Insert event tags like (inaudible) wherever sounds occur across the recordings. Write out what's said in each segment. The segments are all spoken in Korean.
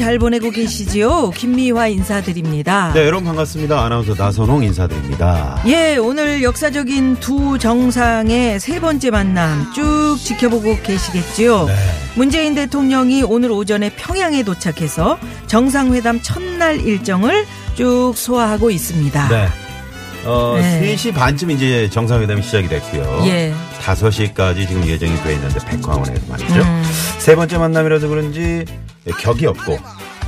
잘 보내고 계시지요? 김미화 인사드립니다. 네 여러분 반갑습니다 아나운서 나선홍 인사드립니다 예, 오늘 역사적인 두 정상의 세 번째 만남 쭉 지켜보고 계시겠지요? 네. 문재인 대통령이 오늘 오전에 평양에 도착해서 정상회담 첫날 일정을 쭉 소화하고 있습니다. 네. 어, 네. 3시 반쯤 이제 정상회담이 시작이 됐고요. 예. 5시까지 지금 예정이 돼 있는데 백화원에서 말이죠. 음. 세 번째 만남이라서 그런지 격이 없고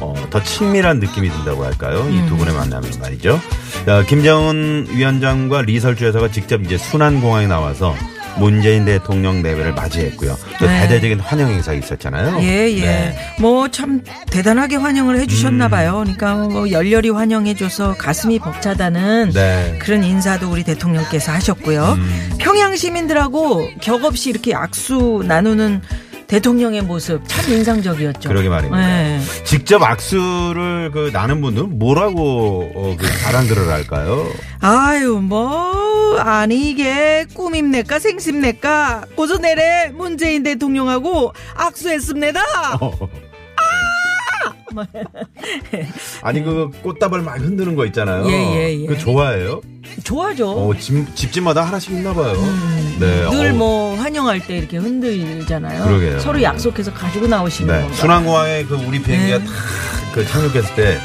어, 더 친밀한 느낌이 든다고 할까요? 이 음. 두 분의 만남이 말이죠. 어, 김정은 위원장과 리설주 여사가 직접 이제 순안공항에 나와서 문재인 대통령 내외를 맞이했고요. 또 네. 대대적인 환영 행사가 있었잖아요. 예, 예. 네. 뭐참 대단하게 환영을 해주셨나 음. 봐요. 그러니까 뭐 열렬히 환영해줘서 가슴이 벅차다는 네. 그런 인사도 우리 대통령께서 하셨고요. 음. 평양 시민들하고 격없이 이렇게 악수 나누는 대통령의 모습 참 인상적이었죠. 그러게 말입니다. 네. 직접 악수를 그 나는 분들은 뭐라고 어, 그 자랑들을 할까요? 아유 뭐 아니 이게 꿈입니까 생심니까 고소 내래 문재인 대통령하고 악수했습니다. 어. (laughs) 아니 그 꽃다발 막 흔드는 거 있잖아요. 예, 예, 예. 그 좋아해요? 좋아죠. 어, 집, 집집마다 하나씩 있나 봐요. 네. 음. 늘 어, 뭐 환영할 때 이렇게 흔들잖아요. 그러게요. 서로 약속해서 가지고 나오시는 네. 건가. 순환공항에 그 우리 비행기가 네. 탁그 착륙했을 때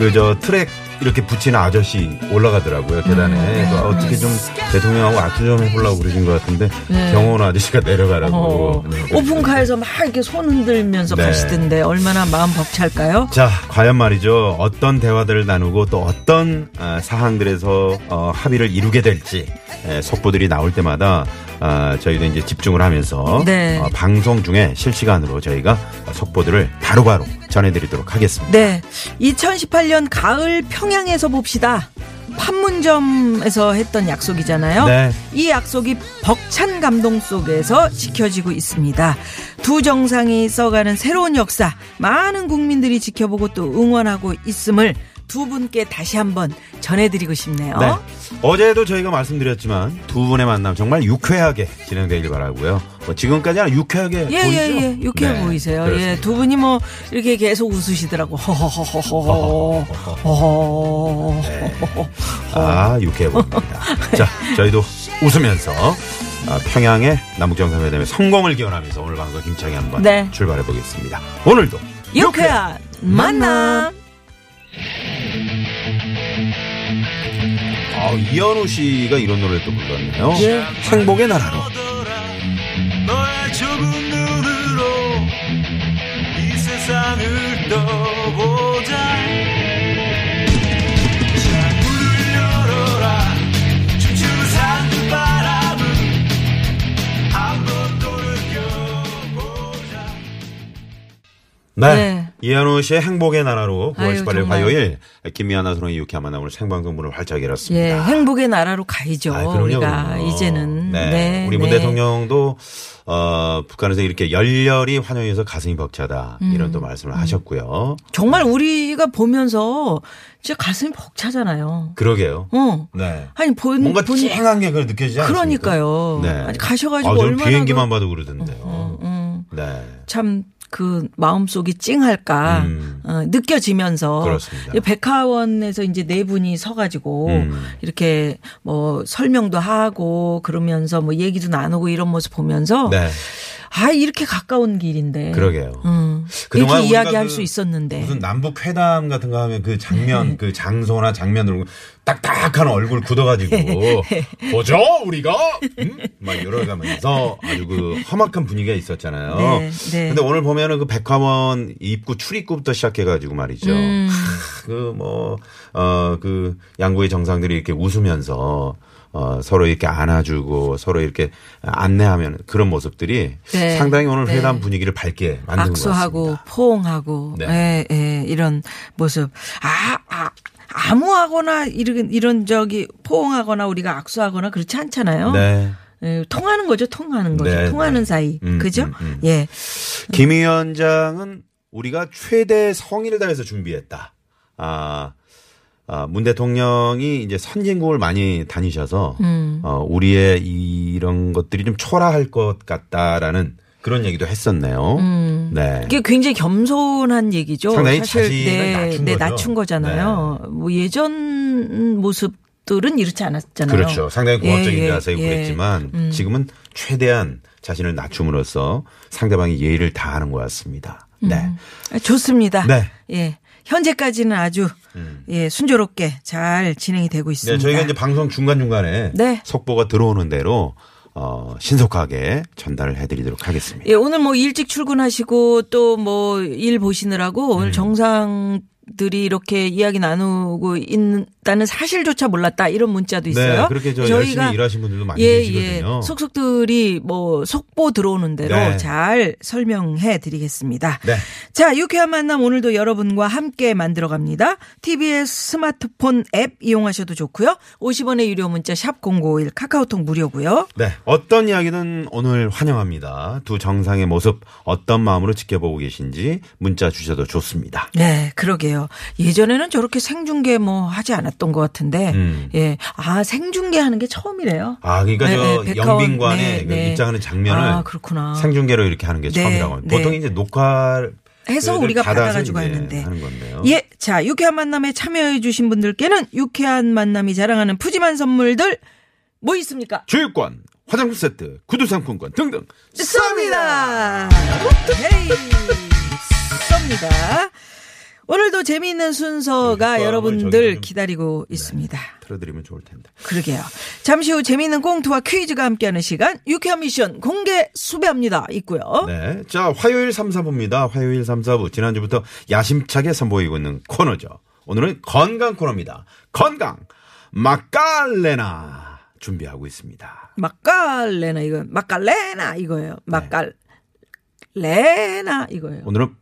그 저 트랙 이렇게 붙이는 아저씨 올라가더라고요 계단에 음. 그 어떻게 좀 대통령하고 악수 좀 해보려고 그러신 것 같은데 네. 경호원 아저씨가 내려가라고 어, 네, 오픈카에서 막 이렇게 손 흔들면서 네. 가시던데 얼마나 마음 벅찰까요? 자, 과연 말이죠. 어떤 대화들을 나누고 또 어떤 어, 사항들에서 어, 합의를 이루게 될지 에, 속보들이 나올 때마다 어, 저희도 이제 집중을 하면서 네. 어, 방송 중에 실시간으로 저희가 속보들을 바로바로 전해드리도록 하겠습니다. 네. 2018년 가을 평양에서 봅시다. 판문점에서 했던 약속이잖아요. 네. 이 약속이 벅찬 감동 속에서 지켜지고 있습니다. 두 정상이 써가는 새로운 역사, 많은 국민들이 지켜보고 또 응원하고 있음을 두 분께 다시 한번 전해드리고 싶네요. 네. 어제도 저희가 말씀드렸지만 두 분의 만남 정말 유쾌하게 진행되길 바라고요. 뭐 지금까지 는 유쾌하게 예, 보이죠? 예, 예. 유쾌해 네, 보이세요. 그렇습니다. 예, 두 분이 뭐, 이렇게 계속 웃으시더라고. 허허허허허. 허허. 아, 유쾌해 보입니다. 자, 저희도 웃으면서 아, 평양의 남북정상회담의 성공을 기원하면서 오늘 방송 힘차게 한번 네. 출발해 보겠습니다. 오늘도 유쾌한 만남. 아, 이현우 씨가 이런 노래를 또 불렀네요. 예. 행복의 나라로. 너의 좁은 눈으로 이 세상을 떠보자 네. 네. 이현우 씨의 행복의 나라로 9월 아유, 18일 정말. 화요일 김미아나 소롱이 유쾌한 오늘 생방송 문을 활짝 열었습니다. 예, 행복의 나라로 가야죠. 아, 그럼요, 우리가 그럼요. 이제는. 네. 네. 우리 문 네. 대통령도 어, 북한에서 이렇게 열렬히 환영해서 가슴이 벅차다 이런 또 말씀을 하셨고요. 정말 우리가 보면서 진짜 가슴이 벅차잖아요. 그러게요. 어. 네. 아니, 본, 뭔가 본- 쨍한 게 느껴지지 않습니까? 그러니까요. 네. 아니, 가셔가지고 아, 얼마나 비행기만 그- 봐도 그러던데요. 음, 네. 참, 그, 마음속이 찡할까, 음. 어, 느껴지면서. 그렇습니다. 이 백화원에서 이제 네 분이 서가지고, 음. 이렇게 뭐 설명도 하고, 그러면서 뭐 얘기도 나누고 이런 모습 보면서, 네. 아, 이렇게 가까운 길인데. 그러게요. 음. 그동안 이야기할 그 수 있었는데. 무슨 남북 회담 같은 거 하면 그 네. 장면, 그 장소나 장면으로 딱딱한 얼굴 굳어가지고 (laughs) 보죠 우리가 음? 막 이러가면서 아주 그 험악한 분위기가 있었잖아요. 네, 네. 근데 오늘 보면은 그 백화원 입구 출입구부터 시작해가지고 말이죠. 음. 그뭐어그 양국의 정상들이 이렇게 웃으면서 어, 서로 이렇게 안아주고 서로 이렇게 안내하면 그런 모습들이 네. 상당히 오늘 네. 회담 분위기를 밝게 만든 것 악수하고 같습니다. 포옹하고 네. 예, 예, 이런 모습. 아, 아 아무하거나 이런 이런 저기 포옹하거나 우리가 악수하거나 그렇지 않잖아요. 네. 예, 통하는 거죠, 통하는 거죠, 네, 통하는 네. 사이, 음, 그죠? 음, 음. 예, 김 위원장은 우리가 최대 성의를 다해서 준비했다. 아, 아, 문 대통령이 이제 선진국을 많이 다니셔서 음. 어, 우리의 이런 것들이 좀 초라할 것 같다라는 그런 얘기도 했었네요. 네. 음. 이게 굉장히 겸손한 얘기죠. 상당히 사실 자신을 네, 낮춘 네. 낮춘 거잖아요. 뭐 예전 모습들은 이렇지 않았잖아요. 그렇죠. 상당히 공학적인 예, 예, 자세고 예. 그랬지만 음. 지금은 최대한 자신을 낮춤으로써 상대방이 예의를 다하는 것 같습니다. 네. 아, 좋습니다. 네. 음. 예. 현재까지는 아주 예, 순조롭게 잘 진행이 되고 있습니다. 네, 저희가 이제 방송 중간 중간에 네. 속보가 들어오는 대로 어, 신속하게 전달을 해드리도록 하겠습니다. 예, 오늘 뭐 일찍 출근하시고 또 뭐 일 보시느라고 음. 오늘 정상 들이 이렇게 이야기 나누고 있다는 사실조차 몰랐다 이런 문자도 있어요. 네, 그렇게 저 열심히 일하신 분들도 많이 예, 계시거든요. 예. 속속들이 뭐 속보 들어오는 대로 네. 잘 설명해 드리겠습니다. 네. 자, 유쾌한 만남 오늘도 여러분과 함께 만들어 갑니다. TBS 스마트폰 앱 이용하셔도 좋고요. 50원의 유료 문자 샵 0951 카카오톡 무료고요. 네, 어떤 이야기든 오늘 환영합니다. 두 정상의 모습 어떤 마음으로 지켜보고 계신지 문자 주셔도 좋습니다. 네, 그러게요. 예전에는 저렇게 생중계 뭐 하지 않았던 것 같은데, 음. 예. 아, 생중계 하는 게 처음이래요. 아, 그러니까 네, 저 네. 영빈관에 네, 그 네. 입장하는 장면을 아. 생중계로 이렇게 하는 게 네, 처음이라고 합니다. 네. 보통 이제 녹화 해서 우리가 받아가지고 하는데. 하는 건데요. 예. 자, 유쾌한 만남에 참여해주신 분들께는 유쾌한 만남이 자랑하는 푸짐한 선물들 뭐 있습니까? 주유권, 화장품 세트, 구두 상품권 등등 쏩니다. 쏩니다. 오늘도 재미있는 순서가 네, 여러분들 기다리고 있습니다. 틀어드리면 좋을 텐데. 그러게요. 잠시 후 재미있는 공투와 퀴즈가 함께하는 시간 유쾌한 미션 공개 수배합니다. 있고요. 네. 자, 화요일 3, 4부입니다. 화요일 3, 4부. 지난주부터 야심차게 선보이고 있는 코너죠. 오늘은 건강 코너입니다. 건강 마깔레나 준비하고 있습니다. 막갈레나 이거 막갈레나 이거예요. 막갈레나 이거예요. 오늘은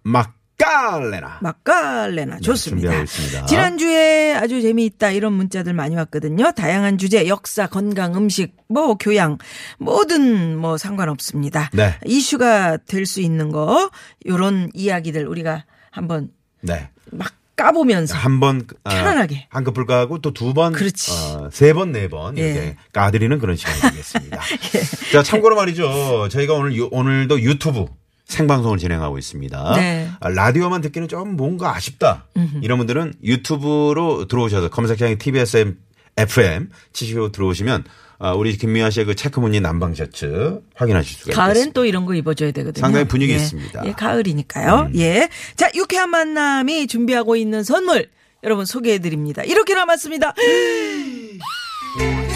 마깔레나. 막갈레나 좋습니다. 준비하고 있습니다. 지난주에 아주 재미있다 이런 문자들 많이 왔거든요. 다양한 주제, 역사, 건강, 음식, 뭐 교양 뭐든 뭐 상관없습니다. 네. 이슈가 될 수 있는 거 요런 이야기들 우리가 한번 네. 막 까보면서 한번 아, 편안하게. 한꺼풀 까고 또 두 번, 그렇지. 어, 세 번, 네번 이렇게 예. 까드리는 그런 시간이 되겠습니다. (laughs) 자, 참고로 말이죠. 저희가 오늘 유- 오늘도 유튜브 생방송을 진행하고 있습니다. 네. 아, 라디오만 듣기는 좀 뭔가 아쉽다. 이런 분들은 유튜브로 들어오셔서 검색창에 TBS FM 치시고 들어오시면 아, 우리 김미아 씨의 그 체크무늬 남방 셔츠 확인하실 수가 가을엔 있겠습니다. 또 이런 거 입어줘야 되거든요. 상당히 분위기 예. 있습니다. 음. 예, 가을이니까요. 예. 자, 유쾌한 만남이 준비하고 있는 선물 여러분 소개해 드립니다. 이렇게 남았습니다. (laughs)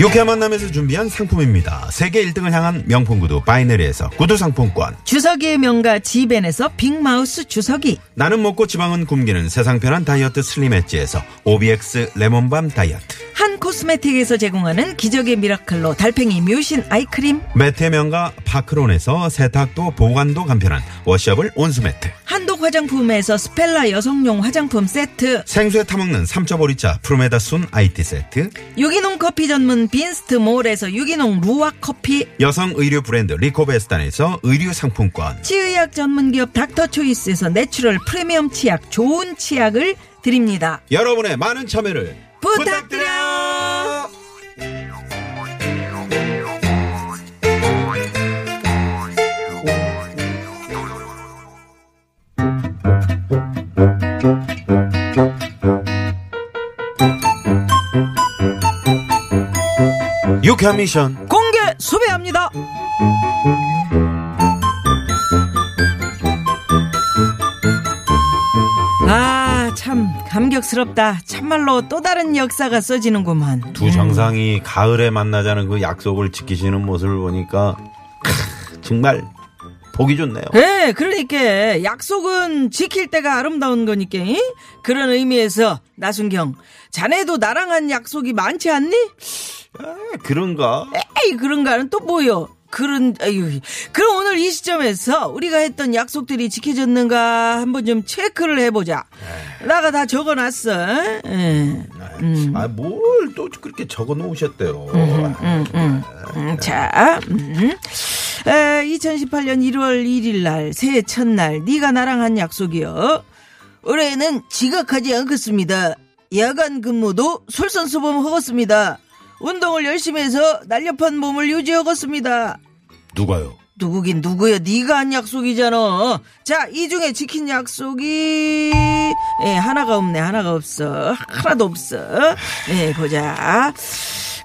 유쾌한 만남에서 준비한 상품입니다. 세계 1등을 향한 명품 구두 바이네르에서 구두 상품권. 주서기의 명가 지벤에서 빅마우스 주서기 나는 먹고 지방은 굶기는 세상 편한 다이어트 슬림 엣지에서 OBX 레몬밤 다이어트. 한 코스메틱에서 제공하는 기적의 미라클로 달팽이 뮤신 아이크림 매트의 명가 파크론에서 세탁도 보관도 간편한 washable 온수매트. 한독 화장품에서 스펠라 여성용 화장품 세트 생수에 타먹는 3.5리차 프로메다 순 IT 세트. 유기농 커피 전문 빈스트 몰에서 유기농 루아 커피 여성 의류 브랜드 리코베스탄에서 의류 상품권. 치의학 전문 기업 닥터 초이스에서 내추럴 프리미엄 치약 좋은 치약을 드립니다. 여러분의 많은 참여를 부탁드려요. 유쾌한 미션 공개 수배합니다. 감격스럽다. 참말로 또 다른 역사가 써지는구만. 두 정상이 가을에 만나자는 그 약속을 지키시는 모습을 보니까 크, 정말 보기 좋네요. 예, 그러니까 약속은 지킬 때가 아름다운 거니까. 이? 그런 의미에서 나순경, 자네도 나랑 한 약속이 많지 않니? 아, 그런가? 에이, 그런가는 또 뭐요? 그런, 아유, 그럼 오늘 이 시점에서 우리가 했던 약속들이 지켜졌는가 한번 좀 체크를 해보자. 나가 다 적어놨어. 예. 아, 뭘 또 그렇게 적어 놓으셨대요. 음, 자, 음. 에, 2018년 1월 1일 날 새해 첫날 네가 나랑 한 약속이요. 올해는 지각하지 않겠습니다. 야간 근무도 솔선수범 하겠습니다. 운동을 열심히 해서 날렵한 몸을 유지하겠습니다. 누가요? 누구긴 누구야? 네가 한 약속이잖아. 자, 이 중에 지킨 약속이 예, 하나가 없네. 하나가 없어. 하나도 없어. 예, 보자.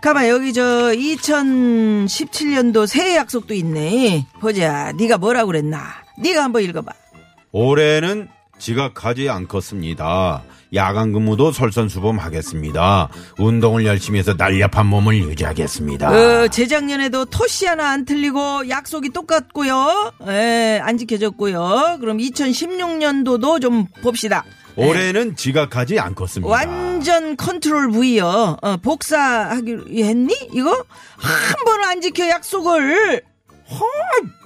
가만 여기 저 2017년도 새해 약속도 있네. 보자. 네가 뭐라고 그랬나? 네가 한번 읽어 봐. 올해는 지각하지 않겠습니다. 야간 근무도 솔선수범하겠습니다. 운동을 열심히 해서 날렵한 몸을 유지하겠습니다. 어, 재작년에도 토시 하나 안 틀리고 약속이 똑같고요. 예, 안 지켜졌고요. 그럼 2016년도도 좀 봅시다. 올해는 지각하지 않겠습니다. 완전 컨트롤 V요. 어, 복사하기로 했니? 이거 한 번은 안 지켜 약속을. 아,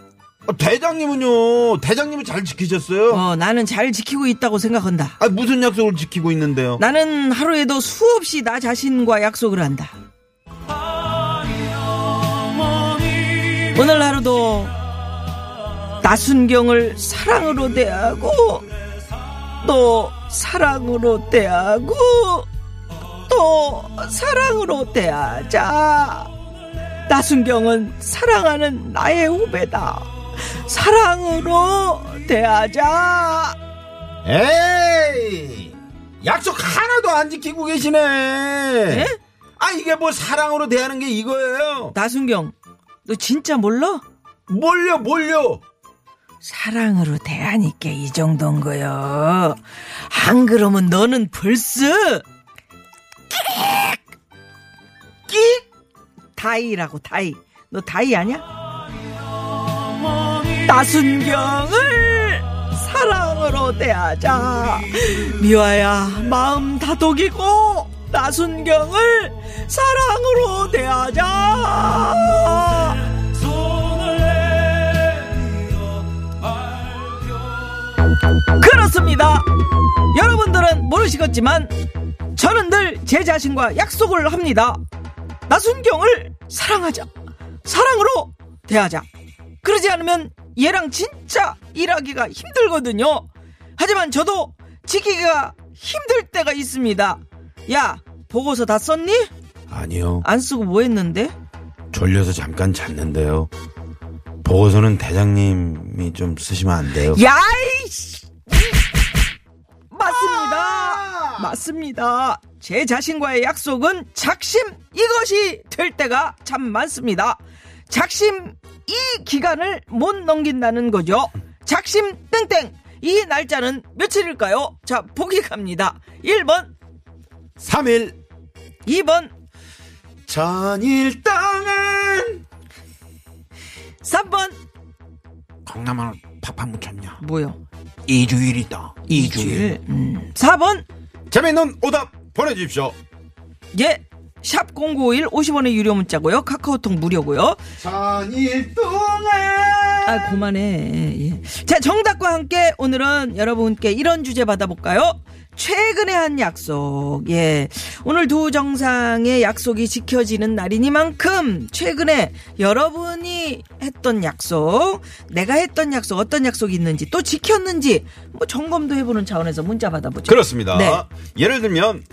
대장님은요? 대장님은 잘 지키셨어요? 어, 나는 잘 지키고 있다고 생각한다. 아, 무슨 약속을 지키고 있는데요? 나는 하루에도 수없이 나 자신과 약속을 한다. 오늘 하루도 나순경을 사랑으로 대하고 또 사랑으로 대하고 또 사랑으로 대하자. 나순경은 사랑하는 나의 후배다. 사랑으로 대하자. 에이! 약속 하나도 안 지키고 계시네. 예? 아, 이게 뭐 사랑으로 대하는 게 이거예요? 나순경, 너 진짜 몰라? 몰려, 몰려! 사랑으로 대하니까 이 정도인 거요. 안 그러면 너는 벌써 끽 다이라고 다이. 너 다이 아냐? 나순경을 사랑으로 대하자. 미화야 마음 다독이고 나순경을 사랑으로 대하자. 그렇습니다. 여러분들은 모르시겠지만 저는 늘 제 자신과 약속을 합니다. 나순경을 사랑하자. 사랑으로 대하자. 그러지 않으면 얘랑 진짜 일하기가 힘들거든요. 하지만 저도 지키기가 힘들 때가 있습니다. 야, 보고서 다 썼니? 아니요. 안 쓰고 뭐 했는데? 졸려서 잠깐 잤는데요. 보고서는 대장님이 좀 쓰시면 안 돼요? 야이씨! 맞습니다. 맞습니다. 제 자신과의 약속은 작심 이것이 될 때가 참 많습니다. 작심 이 기간을 못 넘긴다는 거죠. 작심 땡땡 이 날짜는 며칠일까요? 자, 보기 갑니다. 1번, 3일 2번, 전일 동안 3번. 콩나물 팍팍 묻혔냐? 뭐요? 이주일이다. 이주일. 음, 4번. 재밌는 오답 보내주십시오. 예. 샵 0951 50원의 유료 문자고요. 카카오톡 무료고요. 전일 동안 아, 그만해. 예. 자, 정답과 함께 오늘은 여러분께 이런 주제 받아볼까요? 최근에 한 약속. 예. 오늘 두 정상의 약속이 지켜지는 날이니만큼 최근에 여러분이 했던 약속, 내가 했던 약속, 어떤 약속이 있는지 또 지켰는지 뭐 점검도 해보는 차원에서 문자 받아보죠. 그렇습니다. 네. 예를 들면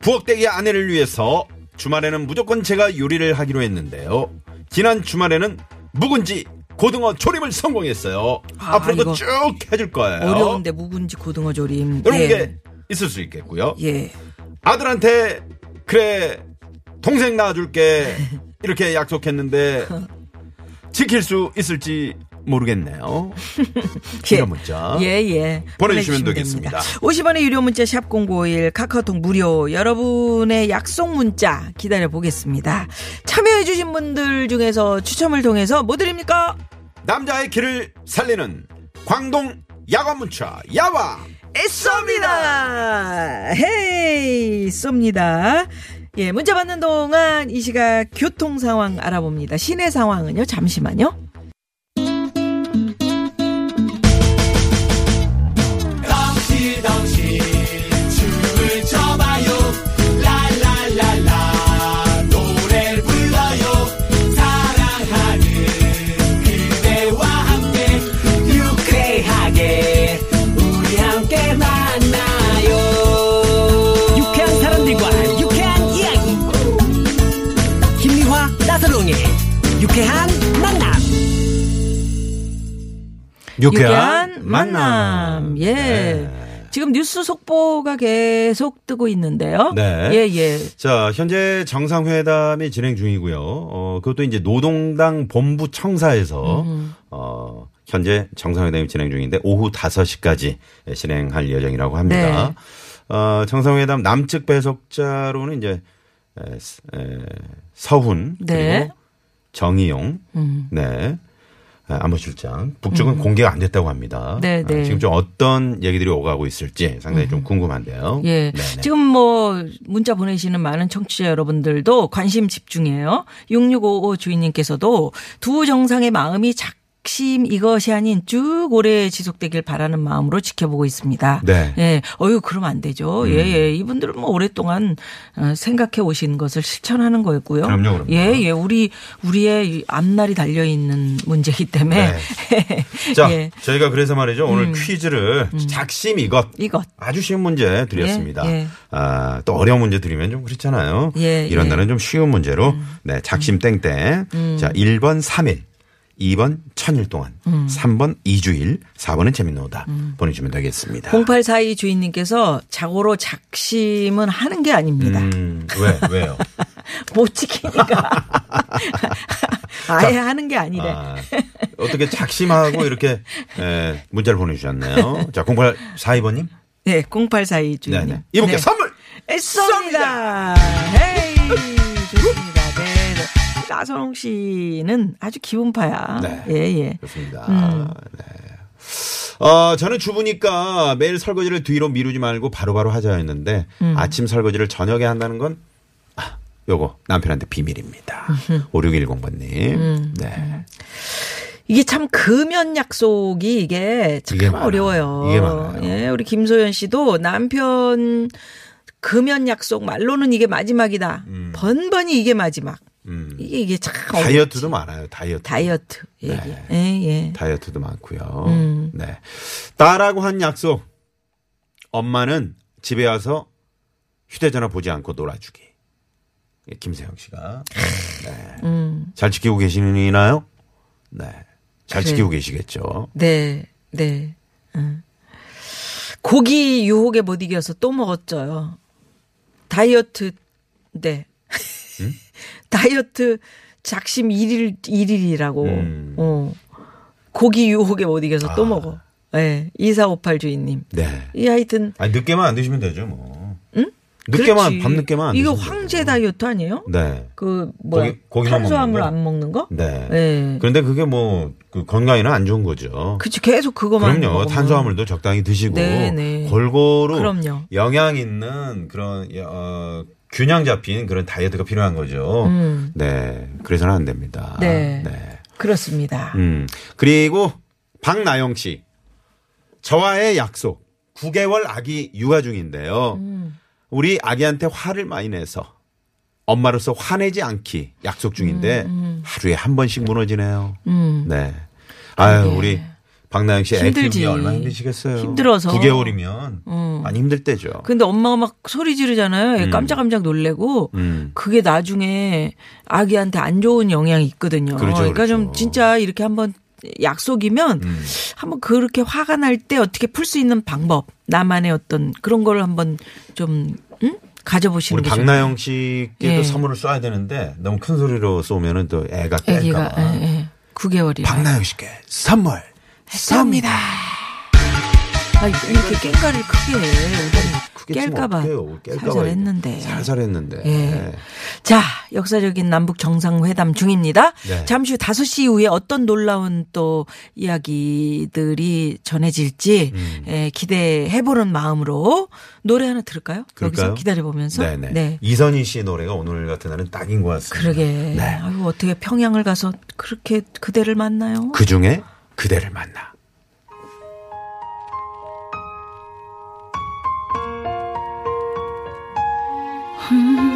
부엌대기 아내를 위해서 주말에는 무조건 제가 요리를 하기로 했는데요. 지난 주말에는 묵은지 고등어 조림을 성공했어요. 아, 앞으로도 쭉 해줄 거예요. 어려운데 묵은지 고등어 조림. 이런 예. 게 있을 수 있겠고요. 예. 아들한테 그래 동생 낳아줄게 (laughs) 이렇게 약속했는데 지킬 수 있을지 모르겠네요. (laughs) 이런 문자 예, 예. 보내주시면 되겠습니다. 50원의 유료 문자 샵 0951 카카오톡 무료 여러분의 약속 문자 기다려 보겠습니다. 참여해 주신 분들 중에서 추첨을 통해서 뭐 드립니까? 남자의 길을 살리는 광동 야간 문자 야와 쏩니다. 헤이, 쏩니다. 예, 문자 받는 동안 이 시각 교통 상황 알아봅니다. 시내 상황은요, 잠시만요. 유쾌한 만남. 예. 네. 지금 뉴스 속보가 계속 뜨고 있는데요. 네. 예, 예. 자, 현재 정상회담이 진행 중이고요. 어, 그것도 이제 노동당 본부 청사에서, 어, 현재 정상회담이 진행 중인데 오후 5시까지 진행할 예정이라고 합니다. 어, 정상회담 남측 배석자로는 이제 에, 에, 서훈 네. 그리고 정의용 네. 아, 안보실장 북측은 공개가 안 됐다고 합니다. 음. 네, 네. 아, 지금 좀 어떤 얘기들이 오가고 있을지 상당히 좀 궁금한데요. 예. 네네. 지금 뭐 문자 보내시는 많은 청취자 여러분들도 관심 집중해요. 6655 주인님께서도 두 정상의 마음이 작 심 이것이 아닌 쭉 오래 지속되길 바라는 마음으로 지켜보고 있습니다. 네. 음. 예. 어유 그러면 안 되죠. 예, 예. 이분들은 뭐 오랫동안 어, 생각해 오신 것을 실천하는 거였고요. 그럼요, 그럼요. 예, 예. 우리 우리의 이 앞날이 달려 있는 문제이기 때문에 (laughs) 자, 예. 음. 저희가 그래서 말이죠. 오늘 퀴즈를 작심 이것. 이것. 아주 쉬운 문제 드렸습니다. 예, 예. 아, 또 어려운 문제 드리면 좀 그렇잖아요. 예, 이런 예. 음. 날은 좀 쉬운 문제로 네, 작심 땡땡. 자, 1번 3일. 2번 천일 동안, 음. 3번 2주일, 4번은 재밌는 오다 보내주시면 되겠습니다. 0842 주인님께서 자고로 작심은 하는 게 아닙니다. 음, 왜, 왜요? (laughs) 못 지키니까. (laughs) 아예 하는 게 아니래. 아, 어떻게 작심하고 이렇게 에, 문자를 보내주셨네요. 자, 0842번님. 네, 0842 주인님. 네네. 이분께 선물! 쏩니다. 헤이, 좋습니다. 나선홍 씨는 아주 기분파야. 네. 예, 예. 좋습니다. 음. 네. 어, 저는 주부니까 매일 설거지를 뒤로 미루지 말고 바로바로 하자 했는데 음. 아침 설거지를 저녁에 한다는 건 아, 요거 남편한테 비밀입니다. (laughs) 5610번님. 음. 네. 이게 참 금연 약속이 이게 참 이게. 어려워요. 이게 많아요. 예, 우리 김소연 씨도 남편 금연 약속 말로는 이게 마지막이다. 번번이 이게 마지막. 음. 이게 이게 참 다이어트도 많아요. 다이어트. 다이어트 얘기. 네. 예, 예. 다이어트도 많고요. 음. 네. 딸하고 한 약속. 엄마는 집에 와서 휴대전화 보지 않고 놀아주기. 예, 김세영 씨가. 네. 음. 잘 지키고 계시나요? 네. 잘 그래. 지키고 계시겠죠. 네, 네. 응. 고기 유혹에 못 이겨서 또 먹었죠요. 다이어트, 네. 다이어트 작심 1일, 1일이라고. 음. 어. 고기 유혹에 못 이겨서 또 아. 먹어. 네. 2458 주인님. 네. 이 하여튼. 아니, 늦게만 안 드시면 되죠, 뭐. 응? 늦게만, 그렇지. 밤 늦게만 안 이거 황제 되죠. 다이어트 아니에요? 네. 그, 뭐, 탄수화물? 안 먹는 거? 네. 네. 그런데 그게 뭐, 그 건강에는 안 좋은 거죠. 그치, 계속 그거만. 그럼요. 먹으면. 탄수화물도 적당히 드시고 네, 네. 골고루 그럼요. 영양 있는 그런 어, 균형 잡힌 그런 다이어트가 필요한 거죠. 음. 네, 그래서는 안 됩니다. 네. 네. 그렇습니다. 음. 그리고 박나영 씨. 저와의 약속. 9개월 아기 육아 중인데요. 음. 우리 아기한테 화를 많이 내서 엄마로서 화내지 않기 약속 중인데 하루에 한 번씩 무너지네요. 음. 네. 아유, 그러게. 우리 박나영 씨 애 힘들지. 키우기 얼마나 힘드시겠어요. 힘들어서. 9개월이면 음. 많이 힘들 때죠. 근데 엄마가 막 소리 지르잖아요. 음. 깜짝깜짝 놀래고. 음. 그게 나중에 아기한테 안 좋은 영향이 있거든요. 그렇죠, 러니까 좀 그렇죠. 진짜 이렇게 한번 약속이면 음. 한번 그렇게 화가 날 때 어떻게 풀 수 있는 방법, 나만의 어떤 그런 걸 한번 좀 응? 가져보시는 우리 게 박나영 씨께도 예. 선물을 쏴야 되는데 너무 큰 소리로 쏘면은 또 애가 좋- 애기가 뗄까봐. 예, 예. 9개월이라. 박나영 씨께 선물 쏩니다. 아, 이렇게 깽가를 크게 해. 깰까봐 살살 했는데. 살살 했는데. 예. 네. 자, 역사적인 남북 정상회담 중입니다. 네. 잠시 후 5시 이후에 어떤 놀라운 또 이야기들이 전해질지 음. 예, 기대해보는 마음으로 노래 하나 들을까요? 그럴까요? 여기서 기다려보면서. 네네. 네. 이선희 씨 노래가 오늘 같은 날은 딱인 것 같습니다. 그러게. 네. 아유, 어떻게 평양을 가서 그렇게 그대를 만나요? 그 중에 그대를 만나. 음.